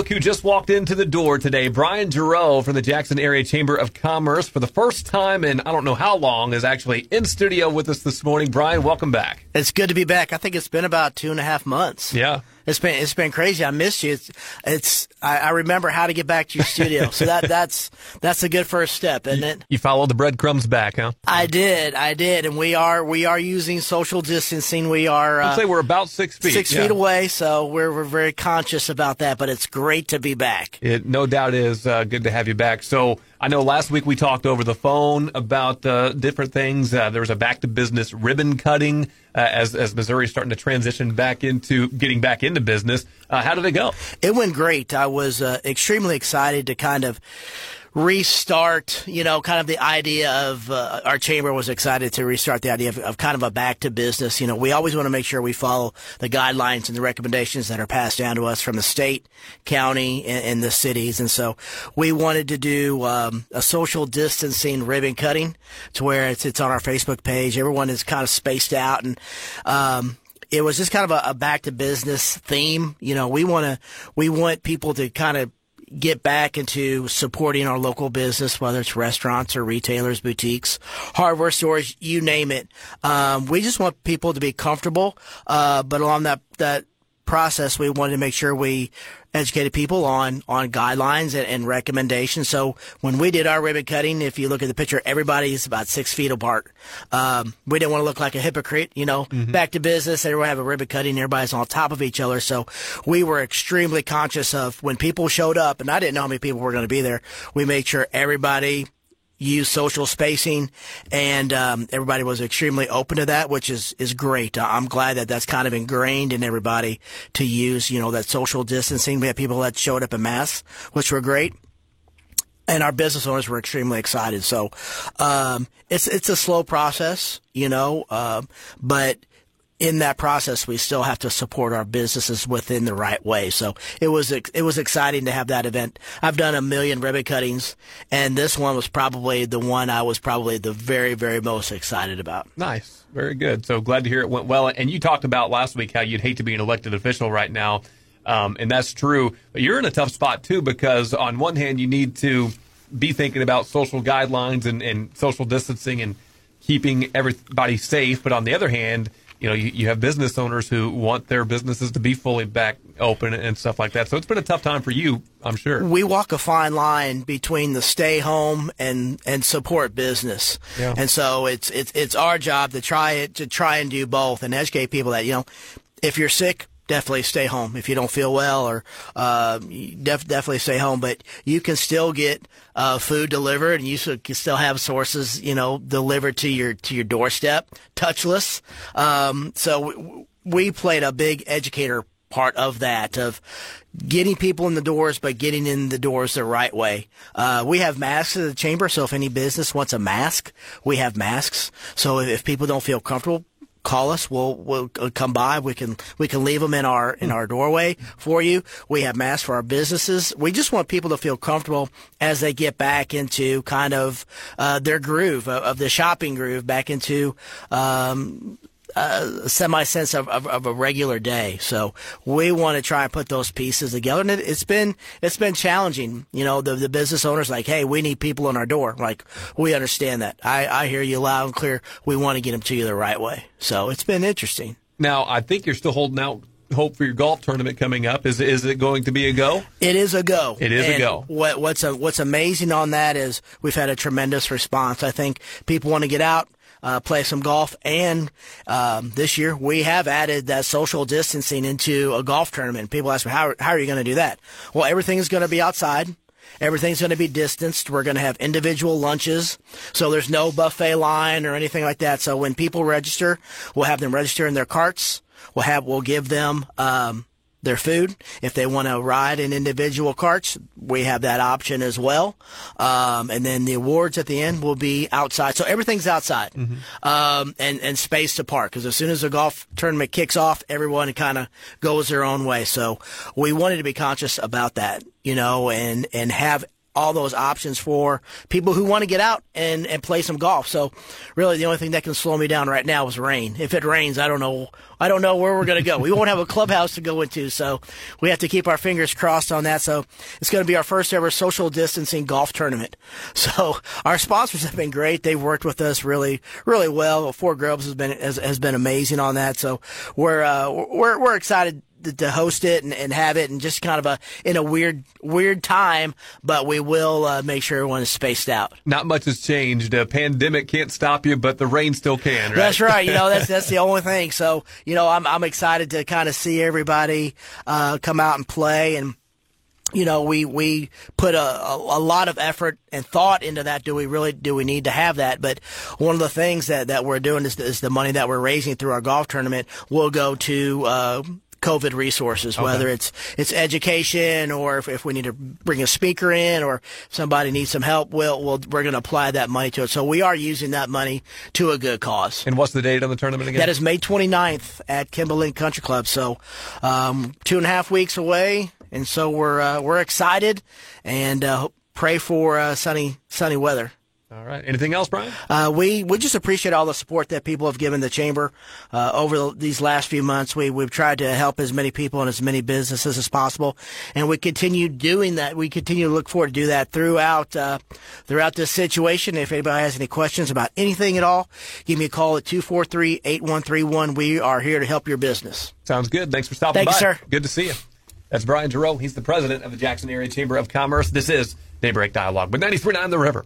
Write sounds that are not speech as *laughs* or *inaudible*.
Look who just walked into the door today. Brian Giroux from the Jackson Area Chamber of Commerce for the first time in I don't know how long is actually in studio with us this morning. Brian, welcome back. It's good to be back. I think it's been about two and a half months. Yeah. It's been it's been crazy. I missed you. It's, it's I, I remember how to get back to your studio. so that that's that's a good first step, isn't it? You followed the breadcrumbs back, huh? I did, I did, and we are we are using social distancing. We are. I'd say we're about six feet. Six yeah. feet away, so we're we're very conscious about that. But it's great to be back. It no doubt is uh, good to have you back. So I know last week we talked over the phone about uh, different things. Uh, there was a back to business ribbon cutting uh, as as Missouri is starting to transition back into getting back into business. Uh, how did it go? It went great. I was uh, extremely excited to kind of restart, you know, kind of the idea of uh, our chamber was excited to restart the idea of, of, kind of a back to business. You know, we always want to make sure we follow the guidelines and the recommendations that are passed down to us from the state, county, and, and the cities. And so we wanted to do um, a social distancing ribbon cutting to where it's, it's on our Facebook page. Everyone is kind of spaced out and, um, it was just kind of a, a back to business theme. You know, we want to, we want people to kind of get back into supporting our local business, whether it's restaurants or retailers, boutiques, hardware stores, you name it. Um, we just want people to be comfortable, uh, but along that, that process, we wanted to make sure we educated people on on guidelines and, and, recommendations. So when we did our ribbon cutting, if you look at the picture, everybody's about six feet apart. Um, we didn't want to look like a hypocrite, you know. Mm-hmm. Back to business, everyone have a ribbon cutting, everybody's on top of each other. So we were extremely conscious of when people showed up, and I didn't know how many people were going to be there. We made sure everybody use social spacing, and um, everybody was extremely open to that, which is is great. I'm glad that that's kind of ingrained in everybody to use, you know, that social distancing. We had people that showed up in mass, which were great. And our business owners were extremely excited. So, um, it's it's a slow process, you know, uh, but in that process, we still have to support our businesses within the right way. So it was it was exciting to have that event. I've done a million ribbon cuttings, and this one was probably the one I was probably the very very most excited about. Nice, very good. So glad to hear it went well. And you talked about last week how you'd hate to be an elected official right now, um, and that's true. But you're in a tough spot too because on one hand you need to be thinking about social guidelines and, and social distancing and keeping everybody safe, but on the other hand you know, you, you have business owners who want their businesses to be fully back open and stuff like that. So it's been a tough time for you, I'm sure. We walk a fine line between the stay home and and support business. Yeah. And so it's it's it's our job to try it to try and do both and educate people that, you know, if you're sick, definitely stay home if you don't feel well or uh, def- definitely stay home. But you can still get uh, food delivered and you can still have sources you know delivered to your to your doorstep touchless. Um, so we played a big educator part of that of getting people in the doors but getting in the doors the right way. Uh, we have masks at the chamber so if any business wants a mask we have masks. So if people don't feel comfortable call us. We'll we'll come by. We can we can leave them in our in our doorway for you. We have masks for our businesses. We just want people to feel comfortable as they get back into kind of uh, their groove of, of, the shopping groove, back into um, semi sense of, of, of, a regular day. So we want to try and put those pieces together. And it, has been it's been challenging. You know, the the business owners like, hey, we need people in our door. Like we understand that. I I hear you loud and clear. We want to get them to you the right way. So it's been interesting. Now I think you're still holding out hope for your golf tournament coming up. Is is it going to be a go? It is a go. It is and a go. What, what's a, what's amazing on that is we've had a tremendous response. I think people want to get out uh, play some golf. And um, this year we have added that social distancing into a golf tournament. People ask me, how, how are you going to do that? Well, everything is going to be outside. Everything's going to be distanced. We're going to have individual lunches. So there's no buffet line or anything like that. So when people register, we'll have them register in their carts. We'll have, we'll give them, um, their food. If they want to ride in individual carts, we have that option as well. Um, and then the awards at the end will be outside. So everything's outside mm-hmm. um, and, and space to park. Because as soon as the golf tournament kicks off, everyone kind of goes their own way. So we wanted to be conscious about that, you know, and, and have all those options for people who want to get out and, and play some golf. So really the only thing that can slow me down right now is rain. If it rains, I don't know, I don't know where we're going to go. We won't have a clubhouse to go into. So we have to keep our fingers crossed on that. So it's going to be our first ever social distancing golf tournament. *laughs* So our sponsors have been great. They've worked with us really, really well. Four Grubs has been, has, has been amazing on that. So we're, uh, we're, we're excited to host it and, and have it and just kind of a in a weird weird time but we will uh, make sure everyone is spaced out. Not much has changed. A pandemic can't stop you but the rain still can right? That's right. You know that's *laughs* that's the only thing. So you know i'm, I'm excited to kind of see everybody uh, come out and play. And you know, we, we put a, a, a, lot of effort and thought into that. Do we really, do we need to have that? But one of the things that, that we're doing is, is the money that we're raising through our golf tournament will go to, uh, COVID resources, okay. whether it's it's education or if, if, we need to bring a speaker in or somebody needs some help, we'll, we'll we're going to apply that money to it. So we are using that money to a good cause. And what's the date on the tournament again? That is May 29th at Kimbeland Country Club. So um, two and a half weeks away, and so we're uh, we're excited and uh, pray for uh, sunny sunny weather. All right. Anything else, Brian? Uh, we we just appreciate all the support that people have given the chamber uh, over the, these last few months. We we've tried to help as many people and as many businesses as possible, and we continue doing that. We continue to look forward to do that throughout uh, throughout this situation. If anybody has any questions about anything at all, give me a call at 243-8131. We are here to help your business. Sounds good. Thanks for stopping Thank by. You, sir. Good to see you. That's Brian Giroux. He's the president of the Jackson Area Chamber of Commerce. This is Daybreak Dialogue with 93.9 The River.